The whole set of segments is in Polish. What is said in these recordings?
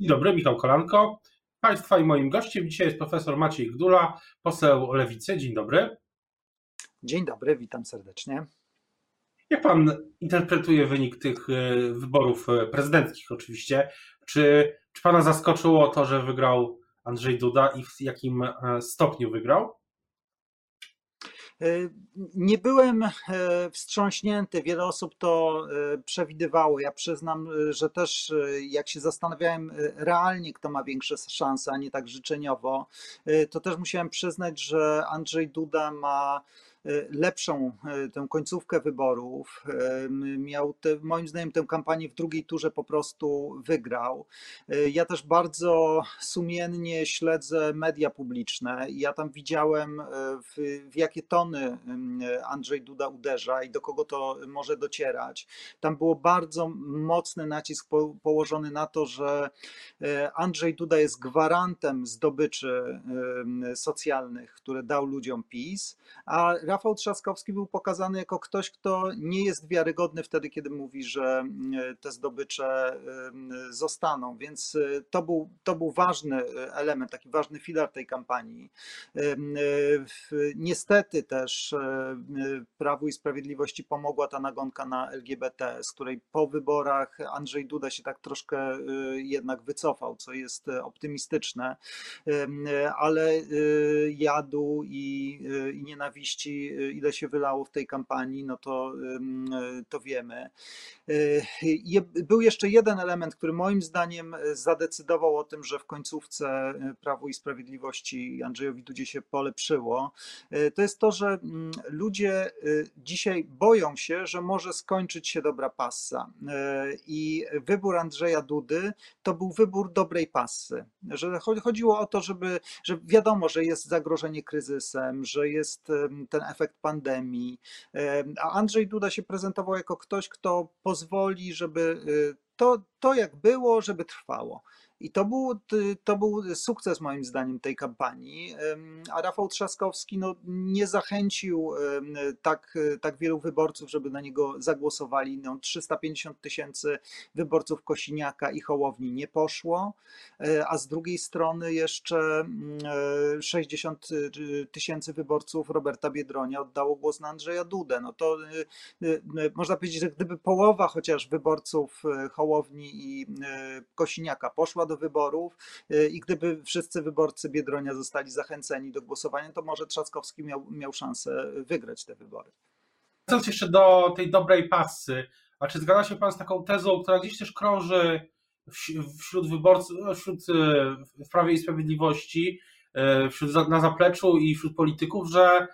Dzień dobry, Michał Kolanko. Państwa i moim gościem dzisiaj jest profesor Maciej Gdula, poseł Lewicy. Dzień dobry. Dzień dobry, witam serdecznie. Jak pan interpretuje wynik tych e, wyborów e, prezydenckich oczywiście? Czy, czy pana zaskoczyło to, że wygrał Andrzej Duda i w jakim e, stopniu wygrał? Nie byłem wstrząśnięty, wiele osób to przewidywało. Ja przyznam, że też jak się zastanawiałem realnie, kto ma większe szanse, a nie tak życzeniowo, to też musiałem przyznać, że Andrzej Duda ma E, lepszą e, tę końcówkę wyborów. E, miał te, moim zdaniem tę kampanię w drugiej turze po prostu wygrał. Ja też bardzo sumiennie śledzę media publiczne. Ja tam widziałem w, w jakie tony Andrzej Duda uderza i do kogo to może docierać. Tam było bardzo mocny nacisk po, położony na to, że Andrzej Duda jest gwarantem zdobyczy socjalnych, które dał ludziom PiS, a Rafał Trzaskowski był pokazany jako ktoś, kto nie jest wiarygodny wtedy, kiedy mówi, że mm, te zdobycze mm, zostaną. Więc y, to był, to był ważny element, taki ważny filar tej kampanii. Niestety też Prawu i Sprawiedliwości pomogła ta nagonka na LGBT, z której po wyborach Andrzej Duda się tak troszkę jednak wycofał, co jest optymistyczne, ale jadu i, i nienawiści ile się wylało w tej kampanii, no to, to wiemy. E, był jeszcze jeden element, który moim zdaniem zadecydował o tym, że w końcówce Prawu i Sprawiedliwości Andrzejowi Dudzie się polepszyło. To jest to, że mm, ludzie dzisiaj boją się, że może skończyć się dobra passa. I wybór Andrzeja Dudy to był wybór dobrej passy. Że chodziło o to, żeby, że wiadomo, że jest zagrożenie kryzysem, że jest ten efekt pandemii. A Andrzej Duda się prezentował jako ktoś, kto pozwoli, żeby y, to, to jak było, żeby trwało. I to był, to był sukces moim zdaniem tej kampanii, a Rafał Trzaskowski no, nie zachęcił tak, tak wielu wyborców, żeby na niego zagłosowali. No, 350 tysięcy wyborców Kosiniaka i Hołowni nie poszło, e, a z drugiej strony jeszcze 60 mm, e, tysięcy wyborców Roberta Biedronia oddało głos na Andrzeja Dudę. No to e, można powiedzieć, że gdyby połowa chociaż wyborców Hołowni i Kosiniaka poszła do wyborów y, i gdyby wszyscy wyborcy Biedronia zostali zachęceni do głosowania, to może Trzaskowski miał, miał szansę wygrać te wybory. Wracając jeszcze do tej dobrej pasy, a czy zgadza się Pan z taką tezą, która gdzieś też krąży wśród wyborców, no, wśród w Prawie i Sprawiedliwości, wśród, na zapleczu i wśród polityków, że,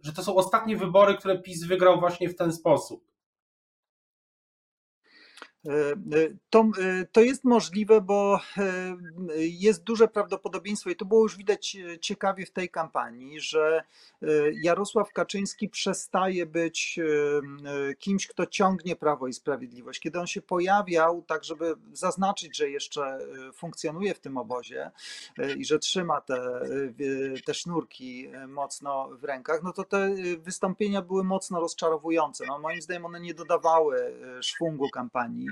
że to są ostatnie wybory, które PiS wygrał właśnie w ten sposób? E, e, to, e, to jest możliwe, bo jest duże prawdopodobieństwo, i to było już widać ciekawie w tej kampanii, że Jarosław Kaczyński przestaje być kimś, kto ciągnie prawo i sprawiedliwość. Kiedy on się pojawiał, tak żeby zaznaczyć, że jeszcze funkcjonuje w tym obozie i że trzyma te, te sznurki mocno w rękach, no to te wystąpienia były mocno rozczarowujące. No, moim zdaniem one nie dodawały szwungu kampanii.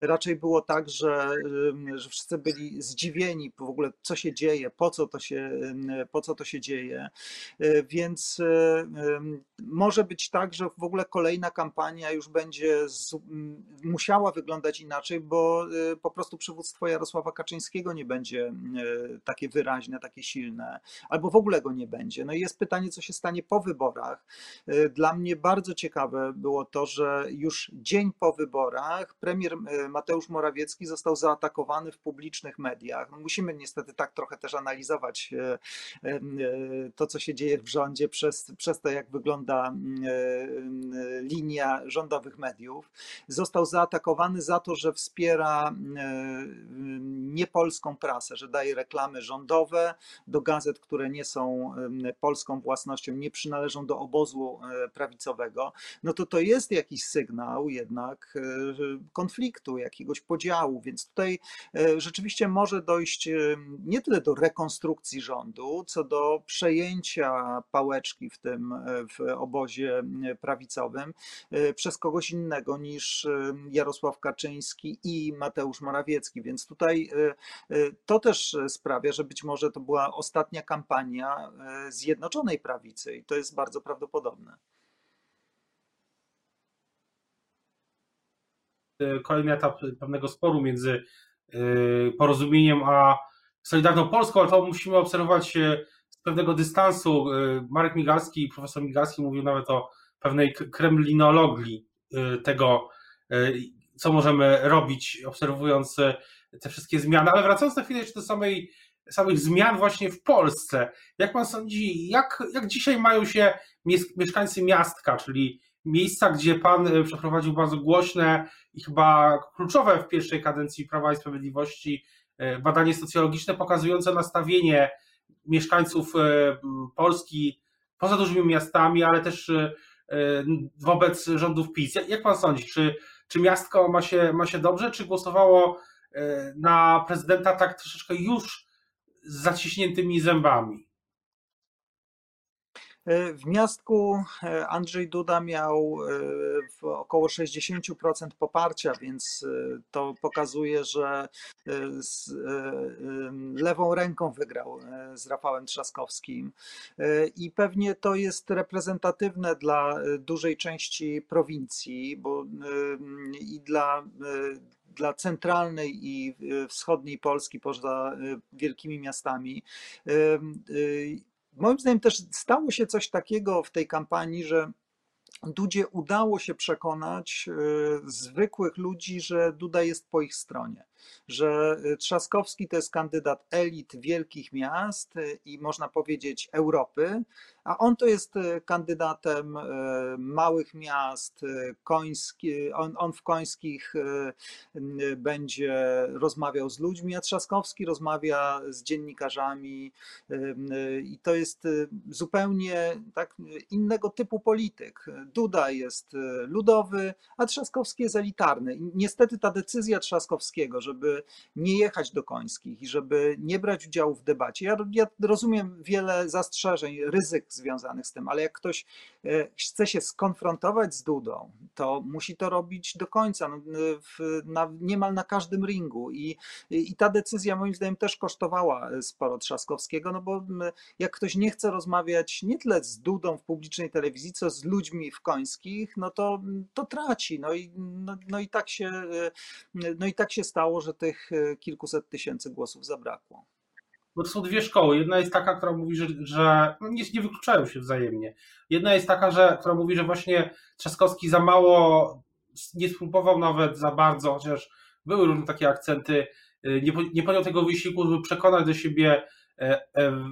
Raczej było tak, że, że wszyscy byli zdziwieni w ogóle, co się dzieje, po co to się, po co to się dzieje. E, więc e, może być tak, że w ogóle kolejna kampania już będzie z, musiała wyglądać inaczej, bo e, po prostu przywództwo Jarosława Kaczyńskiego nie będzie takie wyraźne, takie silne, albo w ogóle go nie będzie. No i jest pytanie, co się stanie po wyborach. Dla mnie bardzo ciekawe było to, że już dzień po wyborach premier Mateusz Morawiecki został zaatakowany w publicznych mediach. No musimy niestety tak trochę też analizować e, e, to, co się dzieje w rządzie przez, przez to, jak wygląda e, linia rządowych mediów. Został zaatakowany za to, że wspiera niepolską prasę, że daje reklamy rządowe do gazet, które nie są polską własnością, nie przynależą do obozu prawicowego. No to to jest jakiś sygnał jednak konfliktu, jakiegoś podziału, więc tutaj e, rzeczywiście może dojść e, nie tyle do rekonstrukcji rządu, co do przejęcia pałeczki w tym e, w obozie prawicowym przez kogoś innego niż Jarosław Kaczyński i Mateusz Morawiecki, więc tutaj to też sprawia, że być może to była ostatnia kampania Zjednoczonej Prawicy i to jest bardzo prawdopodobne. Kolejny etap pewnego sporu między porozumieniem a Solidarną Polską, ale to musimy obserwować z pewnego dystansu. Marek Migalski, profesor Migalski mówił nawet o pewnej kremlinologii tego, co możemy robić, obserwując e, te wszystkie zmiany. Ale wracając na chwilę jeszcze do samej, samych zmian właśnie w Polsce, jak pan sądzi, jak, jak dzisiaj mają się mieszkańcy miastka, czyli miejsca, gdzie pan e, przeprowadził bardzo głośne i chyba kluczowe w pierwszej kadencji Prawa i Sprawiedliwości e, badanie socjologiczne pokazujące nastawienie mieszkańców Polski poza dużymi miastami, ale też wobec rządów PiS. Jak pan sądzi, czy czy miastko ma się, ma się dobrze, czy głosowało e, na prezydenta tak troszeczkę już z zaciśniętymi zębami? E, w miastku e, Andrzej Duda miał około 60% poparcia, więc to pokazuje, że z lewą ręką wygrał z Rafałem Trzaskowskim. I pewnie to jest reprezentatywne dla dużej części prowincji, bo i dla dla centralnej i wschodniej Polski poza wielkimi miastami. Moim zdaniem też stało się coś takiego w tej kampanii, że Dudzie udało się przekonać y, zwykłych ludzi, że Duda jest po ich stronie że y, Trzaskowski to jest kandydat elit wielkich miast y, i można powiedzieć Europy, a on to jest y, kandydatem małych miast, koński, on, on w końskich będzie rozmawiał z ludźmi, a Trzaskowski rozmawia z dziennikarzami i to jest zupełnie tak, innego typu polityk. Duda jest ludowy, a Trzaskowski jest elitarny. Niestety ta decyzja Trzaskowskiego, żeby nie jechać do Końskich i żeby nie brać udziału w debacie. Ja, ja rozumiem wiele zastrzeżeń, ryzyk związanych z tym, ale jak ktoś e, chce się skonfrontować z Dudą, to musi to robić do końca, no, w, na, niemal na każdym ringu. I, I ta decyzja moim zdaniem też kosztowała sporo Trzaskowskiego, no bo jak ktoś nie chce rozmawiać nie tyle z Dudą w publicznej telewizji, co z ludźmi w Końskich, no to, to traci. No i, no, no i tak się, e, no i tak się stało, że tych e, kilkuset tysięcy głosów zabrakło. Bo to są dwie szkoły. Jedna jest taka, która mówi, że, że no nie, nie wykluczają się wzajemnie. Jedna jest taka, że, która mówi, że właśnie Trzaskowski za mało nie spróbował nawet za bardzo, chociaż były różne takie akcenty, e, nie, nie podjął tego wysiłku, żeby przekonać do siebie e,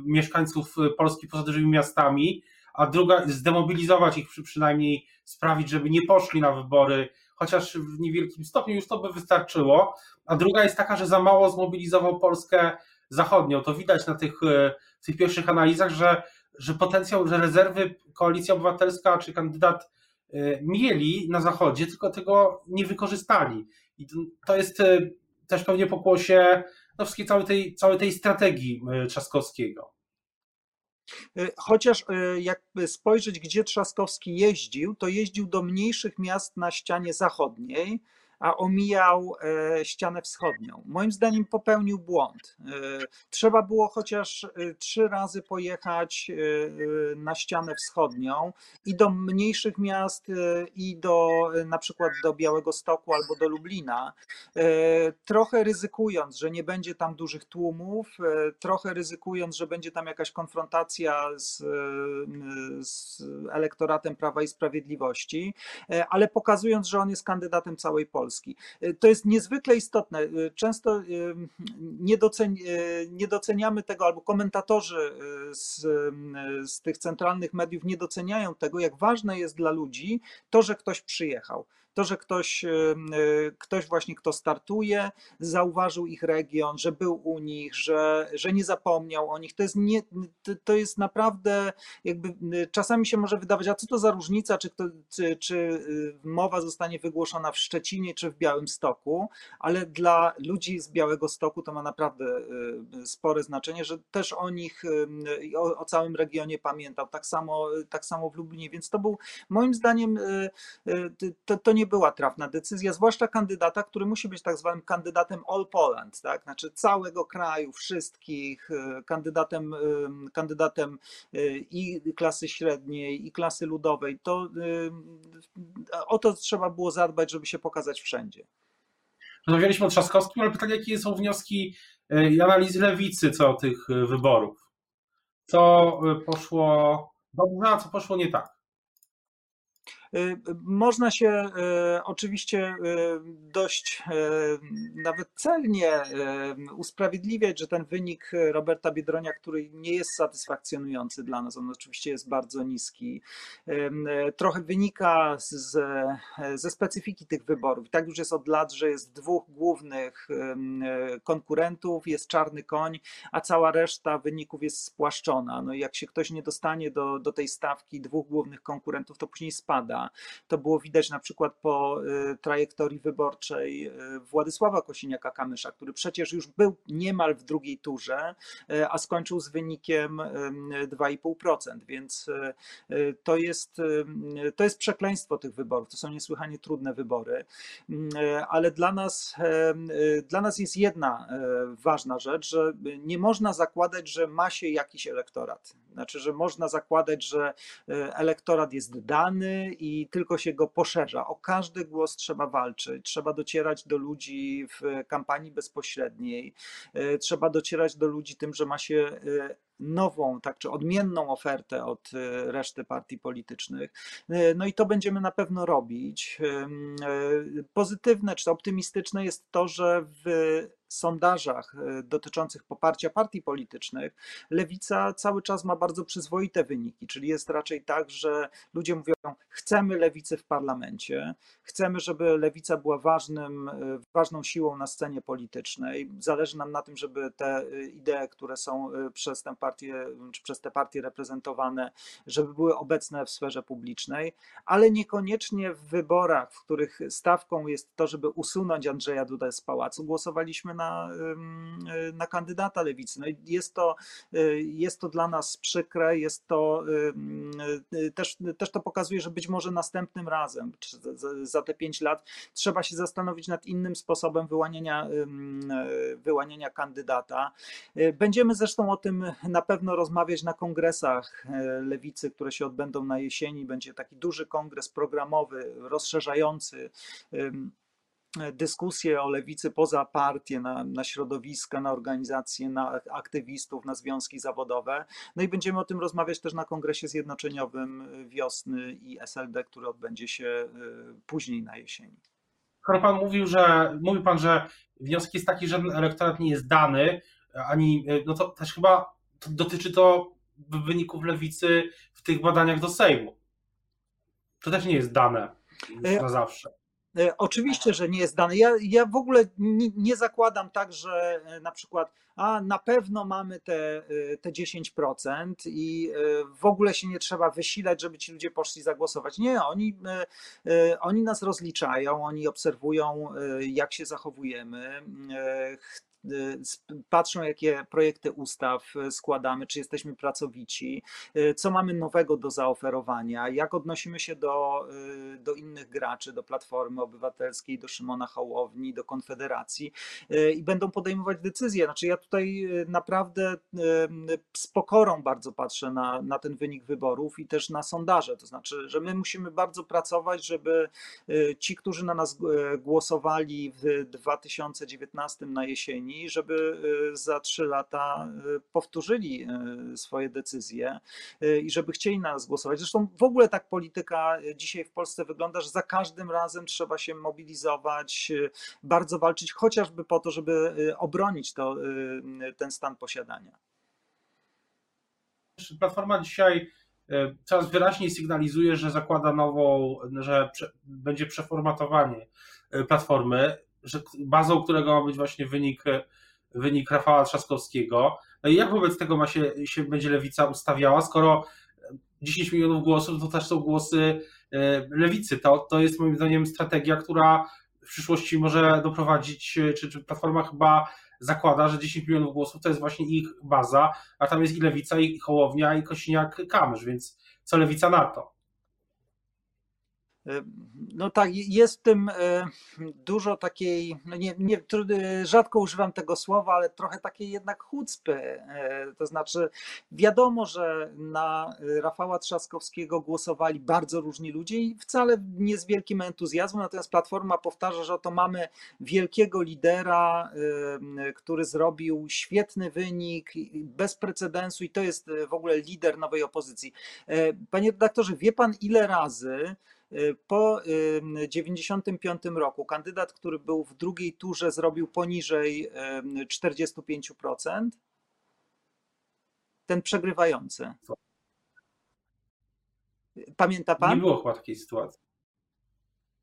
mieszkańców Polski poza dużymi miastami, a druga zdemobilizować ich, przynajmniej sprawić, żeby nie poszli na wybory chociaż w niewielkim stopniu już to by wystarczyło. A druga jest taka, że za mało zmobilizował Polskę zachodnią. To widać na tych, e, tych pierwszych analizach, że, że potencjał, że rezerwy Koalicja Obywatelska czy kandydat e, mieli na zachodzie, tylko tego nie wykorzystali. I to jest e, też pewnie pokłosie no, całej tej, całej tej strategii Trzaskowskiego. Y, chociaż y, jak spojrzeć, gdzie Trzaskowski jeździł, to jeździł do mniejszych miast na ścianie zachodniej, a omijał e, ścianę wschodnią. Moim zdaniem popełnił błąd. E, trzeba było chociaż e, trzy razy pojechać na ścianę wschodnią i do mniejszych miast, i do na przykład do Białego Stoku albo do Lublina, trochę ryzykując, że nie będzie tam dużych tłumów, trochę ryzykując, że będzie tam jakaś konfrontacja z, z elektoratem Prawa i Sprawiedliwości, ale pokazując, że on jest kandydatem całej Polski. Polski. Y, to jest niezwykle istotne. Y, często y, nie doceniamy tego, albo komentatorzy z, z tych centralnych mediów nie doceniają tego, jak ważne jest dla ludzi to, że ktoś przyjechał to, że ktoś, ktoś właśnie, kto startuje, zauważył ich region, że był u nich, że, że nie zapomniał o nich, to jest, nie, to jest naprawdę jakby czasami się może wydawać, a co to za różnica, czy, kto, czy, czy y, mowa zostanie wygłoszona w Szczecinie czy w Białym Stoku, ale dla ludzi z Białego Stoku to ma naprawdę y, spore znaczenie, że też o nich, o, o całym regionie pamiętał, tak samo, tak samo w Lublinie, więc to był moim zdaniem y, to, to nie nie była trafna decyzja, zwłaszcza kandydata, który musi być tak zwanym kandydatem all Poland, tak? znaczy całego kraju, wszystkich, kandydatem, kandydatem i klasy średniej, i klasy ludowej. To o to trzeba było zadbać, żeby się pokazać wszędzie. Rozmawialiśmy o Trzaskowskim, ale pytanie, jakie są wnioski i analizy lewicy co tych wyborów? Co poszło dobrze, a co poszło nie tak? Y, można się y, oczywiście y, dość nawet celnie usprawiedliwiać, że ten wynik Roberta Biedronia, który nie jest satysfakcjonujący dla nas, on oczywiście jest bardzo niski, trochę wynika z, ze specyfiki tych wyborów. Tak już jest od lat, że jest dwóch głównych konkurentów, jest czarny koń, a cała reszta wyników jest spłaszczona. No i jak się ktoś nie dostanie do, do tej stawki dwóch głównych konkurentów, to później spada. To było widać na przykład po y, trajektorii wyborczej y, Władysława Kosiniaka-Kamysza, który przecież już był niemal w drugiej turze, y, a skończył z wynikiem 2,5%, więc to jest, to jest przekleństwo tych wyborów. To są niesłychanie trudne wybory, ale dla nas, dla nas jest jedna ważna rzecz, że nie można zakładać, że ma się jakiś elektorat. Znaczy, że można zakładać, że elektorat jest dany i tylko się go poszerza. O każdy głos trzeba walczyć, trzeba docierać do ludzi w kampanii bezpośredniej, e, trzeba docierać do ludzi tym, że ma się e, nową, tak czy odmienną ofertę od e, reszty partii politycznych. No i to będziemy na pewno robić. Pozytywne czy optymistyczne jest to, że w sondażach e, dotyczących poparcia partii politycznych, lewica cały czas ma bardzo przyzwoite wyniki, czyli jest raczej tak, że ludzie mówią, chcemy lewicy w parlamencie, chcemy, żeby lewica była ważnym, e, ważną siłą na scenie politycznej. Zależy nam na tym, żeby te e, idee, które są przez tę partię, czy przez te partie reprezentowane, żeby były obecne w sferze publicznej, ale niekoniecznie w wyborach, w których stawką jest to, żeby usunąć Andrzeja Dudę z pałacu, głosowaliśmy na na, na kandydata lewicy. No i jest to, y, jest to dla nas przykre, jest to y, też, też to pokazuje, że być może następnym razem, czy za te pięć lat, trzeba się zastanowić nad innym sposobem wyłaniania, wyłaniania kandydata. Y, będziemy zresztą o tym na pewno rozmawiać na kongresach lewicy, które się odbędą na jesieni. Będzie taki duży kongres programowy, rozszerzający dyskusje o lewicy poza partię, na, na środowiska, na organizacje, na aktywistów, na związki zawodowe. No i będziemy o tym rozmawiać też na Kongresie Zjednoczeniowym wiosny i SLD, który odbędzie się y, później na jesieni. Skoro pan mówił, że mówi pan, że wniosek jest taki, że elektorat nie jest dany, ani y, no to też chyba dotyczy to wyników lewicy w tych badaniach do Sejmu. To też nie jest dane już na zawsze. E, oczywiście, że nie jest dane. Ja, ja w ogóle nie, nie, zakładam tak, że e, na przykład a na pewno mamy te, e, te 10% i w ogóle się nie trzeba wysilać, żeby ci ludzie poszli zagłosować. Nie, oni, oni nas rozliczają, oni obserwują, jak się zachowujemy patrzą, jakie projekty ustaw y, składamy, czy jesteśmy pracowici, y, co mamy nowego do zaoferowania, jak odnosimy się do, do innych graczy, do Platformy Obywatelskiej, do Szymona Hołowni, do Konfederacji i będą podejmować decyzje. Znaczy, ja tutaj naprawdę z pokorą bardzo patrzę na, na ten wynik wyborów i też na sondaże. To znaczy, że my musimy bardzo pracować, żeby ci, którzy na nas głosowali w 2019 na jesieni, żeby y, za trzy lata y, powtórzyli y, swoje decyzje i żeby chcieli na nas głosować. Zresztą w ogóle tak polityka dzisiaj w Polsce wygląda, że za każdym razem trzeba się mobilizować, bardzo walczyć, chociażby po to, żeby obronić to, ten stan posiadania. Platforma dzisiaj coraz wyraźniej sygnalizuje, że zakłada nową, że będzie przeformatowanie platformy że bazą którego ma być właśnie wynik, wynik Rafała Trzaskowskiego. No jak wobec tego ma się, się będzie lewica ustawiała, skoro 10 milionów głosów to też są głosy e, lewicy. To, to jest moim zdaniem strategia, która w przyszłości może doprowadzić, czy, czy Platforma chyba zakłada, że 10 milionów głosów to jest właśnie ich baza, a tam jest i Lewica, i Hołownia, i Kosiniak-Kamysz, więc co Lewica na to? No tak, jest w tym e, dużo takiej, no nie, nie, rzadko używam tego słowa, ale trochę takiej jednak chucpy. To znaczy, wiadomo, że na Rafała Trzaskowskiego głosowali bardzo różni ludzie i wcale nie z wielkim entuzjazmem, natomiast Platforma powtarza, że oto mamy wielkiego lidera, który zrobił świetny wynik, bez precedensu i to jest w ogóle lider nowej opozycji. Panie redaktorze, wie pan ile razy Y, po 1995 roku kandydat, który był w drugiej turze, zrobił poniżej 45%. Ten przegrywający. Pamięta pan? Nie było chyba takiej sytuacji.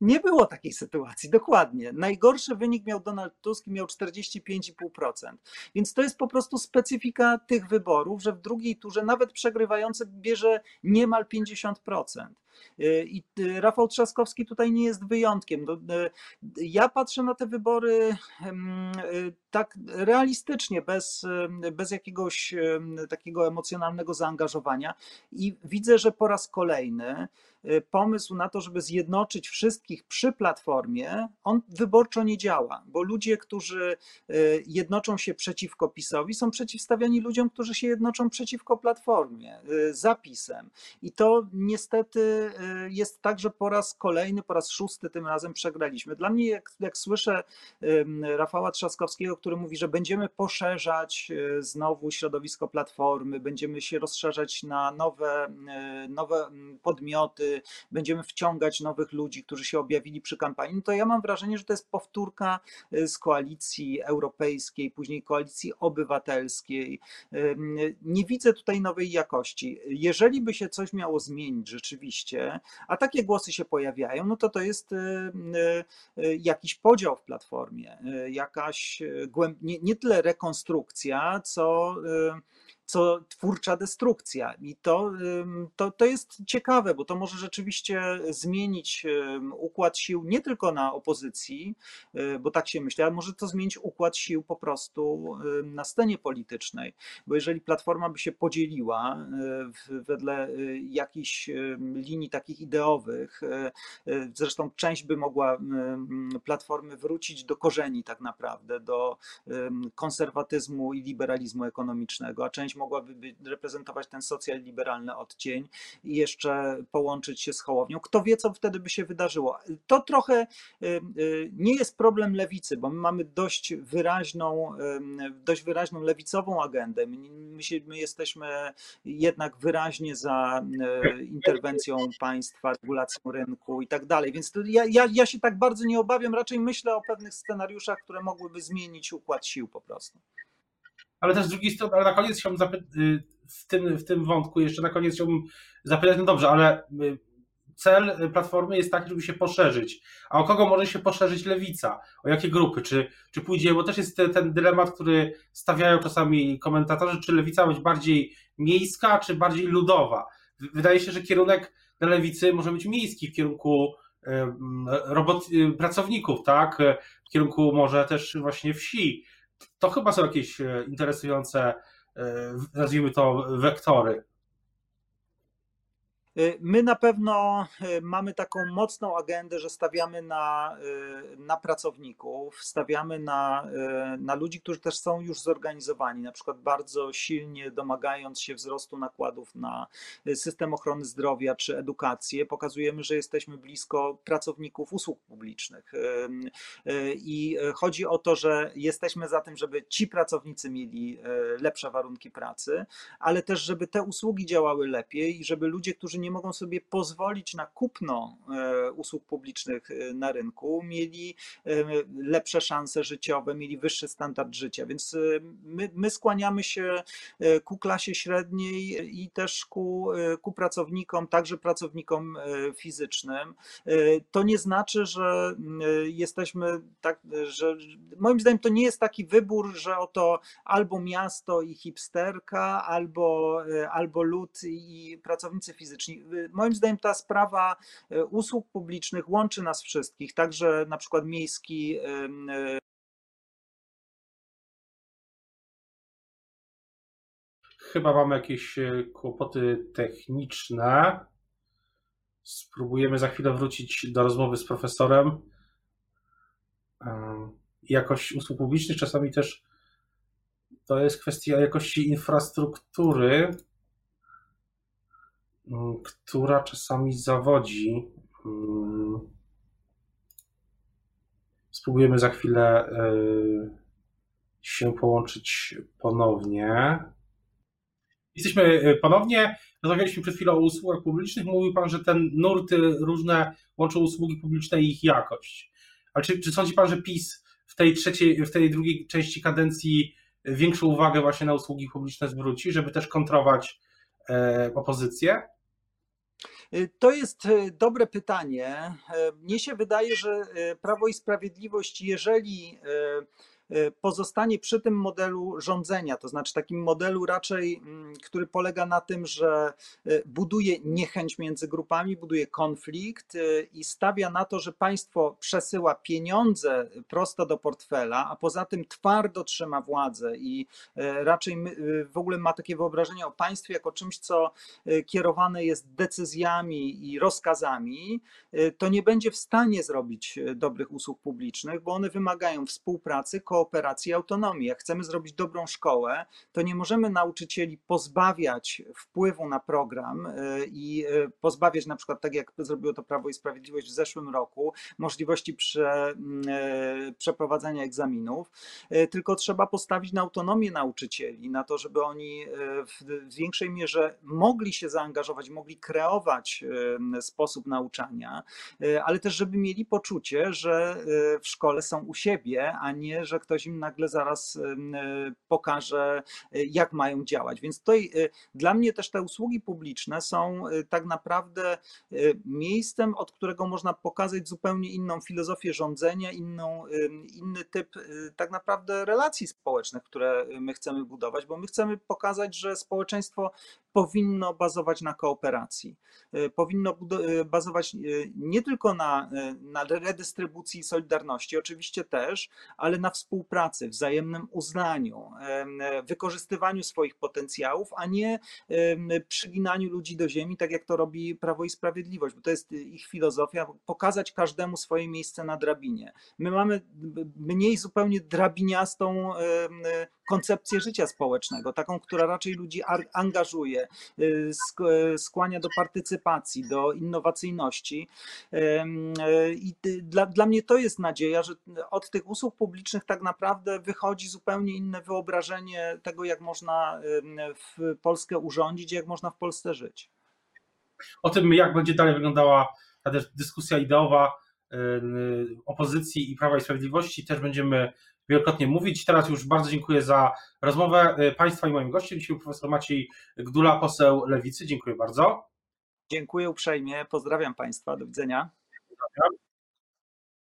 Nie było takiej sytuacji, dokładnie. Najgorszy wynik miał Donald Tusk i miał 45,5%. Więc to jest po prostu specyfika tych wyborów, że w drugiej turze nawet przegrywający bierze niemal 50%. Y, I y, Rafał Trzaskowski tutaj nie jest wyjątkiem. No, y, ja patrzę na te wybory tak realistycznie, bez, bez jakiegoś takiego emocjonalnego zaangażowania i widzę, że po raz kolejny pomysł na to, żeby zjednoczyć wszystkich przy platformie, on wyborczo nie działa, bo ludzie, którzy jednoczą się przeciwko PiSowi, są przeciwstawiani ludziom, którzy się jednoczą przeciwko platformie, zapisem. I to niestety Y, jest tak, że po raz kolejny, po raz szósty tym razem przegraliśmy. Dla mnie, jak, jak słyszę Rafała Trzaskowskiego, który mówi, że będziemy poszerzać y, znowu środowisko platformy, będziemy się rozszerzać na nowe, y, nowe podmioty, będziemy wciągać nowych ludzi, którzy się objawili przy kampanii, no to ja mam wrażenie, że to jest powtórka z koalicji europejskiej, później koalicji obywatelskiej. Nie widzę tutaj nowej jakości. Jeżeli by się coś miało zmienić rzeczywiście, a takie głosy się pojawiają, no to to jest y, y, y, jakiś podział w platformie, jakaś nie, nie tyle rekonstrukcja, co co twórcza destrukcja. I to, to, to jest ciekawe, bo to może rzeczywiście zmienić układ sił nie tylko na opozycji, y, bo tak się myśli, ale może to zmienić układ sił po prostu na scenie politycznej. Bo jeżeli Platforma by się podzieliła y, wedle y, jakichś linii takich ideowych, zresztą część by mogła Platformy wrócić do korzeni tak naprawdę, do konserwatyzmu i liberalizmu ekonomicznego, a część mogłaby reprezentować ten socjal-liberalny odcień i jeszcze połączyć się z Hołownią. Kto wie, co wtedy by się wydarzyło. To trochę y, y, nie jest problem lewicy, bo my mamy dość wyraźną, dość wyraźną lewicową agendę. My, się, my jesteśmy jednak wyraźnie za y, interwencją państwa, regulacją rynku i tak dalej. Więc ja, ja, ja się tak bardzo nie obawiam, raczej myślę o pewnych scenariuszach, które mogłyby zmienić układ sił po prostu ale też z drugiej strony, ale na koniec chciałbym zapytać, y, w tym, w tym wątku jeszcze na koniec chciałbym zapytać, no dobrze, ale y, cel Platformy jest taki, żeby się poszerzyć. A o kogo może się poszerzyć lewica? O jakie grupy? Czy, czy pójdzie, bo też jest ten, dylemat, który stawiają czasami komentatorzy, czy lewica być bardziej miejska, czy bardziej ludowa? Wydaje się, że kierunek dla lewicy może być miejski w kierunku y, robot, pracowników, tak? W kierunku może też właśnie wsi to chyba są jakieś e, interesujące, e, nazwijmy to, wektory. Y, my na pewno y, mamy taką mocną agendę, że stawiamy na, y, na pracowników, stawiamy na, na ludzi, którzy też są już zorganizowani, na przykład bardzo silnie domagając się wzrostu nakładów na system ochrony zdrowia czy edukację, pokazujemy, że jesteśmy blisko pracowników usług publicznych. I chodzi o to, że jesteśmy za tym, żeby ci pracownicy mieli lepsze warunki pracy, ale też, żeby te usługi działały lepiej i żeby ludzie, którzy nie mogą sobie pozwolić na kupno e, usług publicznych e, na rynku, mieli e, lepsze szanse życiowe, mieli wyższy standard życia. Więc my, my skłaniamy się ku klasie średniej i też ku, ku pracownikom, także pracownikom fizycznym. To nie znaczy, że jesteśmy tak, że moim zdaniem to nie jest taki wybór, że oto albo miasto i hipsterka, albo, albo lud i pracownicy fizyczni moim zdaniem ta sprawa e, usług publicznych łączy nas wszystkich, także na przykład miejski e, Chyba mamy jakieś e, kłopoty techniczne. Spróbujemy za chwilę wrócić do rozmowy z profesorem. Jakość usług publicznych czasami też to jest kwestia jakości infrastruktury, która czasami zawodzi. Spróbujemy za chwilę y, się połączyć ponownie. Jesteśmy y, ponownie. Rozmawialiśmy przed chwilą o usługach publicznych. Mówił Pan, że ten nurty różne łączą usługi publiczne i ich jakość. Ale czy, czy sądzi Pan, że PiS w tej trzeciej, w tej drugiej części kadencji większą uwagę właśnie na usługi publiczne zwróci, żeby też kontrować opozycję? To jest e, dobre pytanie. E, mnie się wydaje, że Prawo i Sprawiedliwość, jeżeli Y, pozostanie przy tym modelu rządzenia, to znaczy takim modelu raczej, mm, który polega na tym, że y, buduje niechęć między grupami, buduje konflikt y, i stawia na to, że państwo przesyła pieniądze prosto do portfela, a poza tym twardo trzyma władzę i raczej w ogóle ma takie wyobrażenie o państwie jako czymś, co kierowane jest decyzjami i rozkazami, to nie będzie w stanie zrobić dobrych usług publicznych, bo one wymagają współpracy, kooperacji, kooperacji i autonomii. Jak chcemy zrobić dobrą szkołę, to nie możemy nauczycieli pozbawiać wpływu na program y, i y, pozbawiać na przykład, tak jak zrobiło to Prawo i Sprawiedliwość w zeszłym roku, możliwości prze, y, przeprowadzania egzaminów, tylko trzeba postawić na autonomię nauczycieli, na to, żeby oni w większej mierze mogli się zaangażować, mogli kreować sposób nauczania, ale też żeby mieli poczucie, że w szkole są u siebie, a nie, że ktoś im nagle zaraz e, pokaże, e, jak mają działać. Więc tutaj e, dla mnie też te usługi publiczne są tak naprawdę miejscem, od którego można pokazać zupełnie inną filozofię rządzenia, inną, inny typ tak naprawdę relacji społecznych, które my chcemy budować, bo my chcemy pokazać, że społeczeństwo powinno bazować na kooperacji. Powinno bazować nie tylko na, na redystrybucji solidarności, oczywiście też, ale na współpracy współpracy, wzajemnym uznaniu, wykorzystywaniu swoich potencjałów, a nie przyginaniu ludzi do ziemi, tak jak to robi Prawo i Sprawiedliwość, bo to jest ich filozofia, pokazać każdemu swoje miejsce na drabinie. My mamy mniej zupełnie drabiniastą koncepcję życia społecznego, taką, która raczej ludzi angażuje, y, skłania do partycypacji, do innowacyjności. I dla, dla mnie to jest nadzieja, że od tych usług publicznych tak naprawdę wychodzi zupełnie inne wyobrażenie tego, jak można w Polskę urządzić, jak można w Polsce żyć. O tym, jak będzie dalej wyglądała ta dyskusja ideowa opozycji i Prawa i Sprawiedliwości, też będziemy wielokrotnie mówić. Teraz już bardzo dziękuję za rozmowę y, Państwa i moim gościem. Dzisiaj profesor Maciej Gdula, poseł Lewicy. Dziękuję bardzo. Dziękuję uprzejmie. Pozdrawiam Państwa. Do widzenia. Pozdrawiam.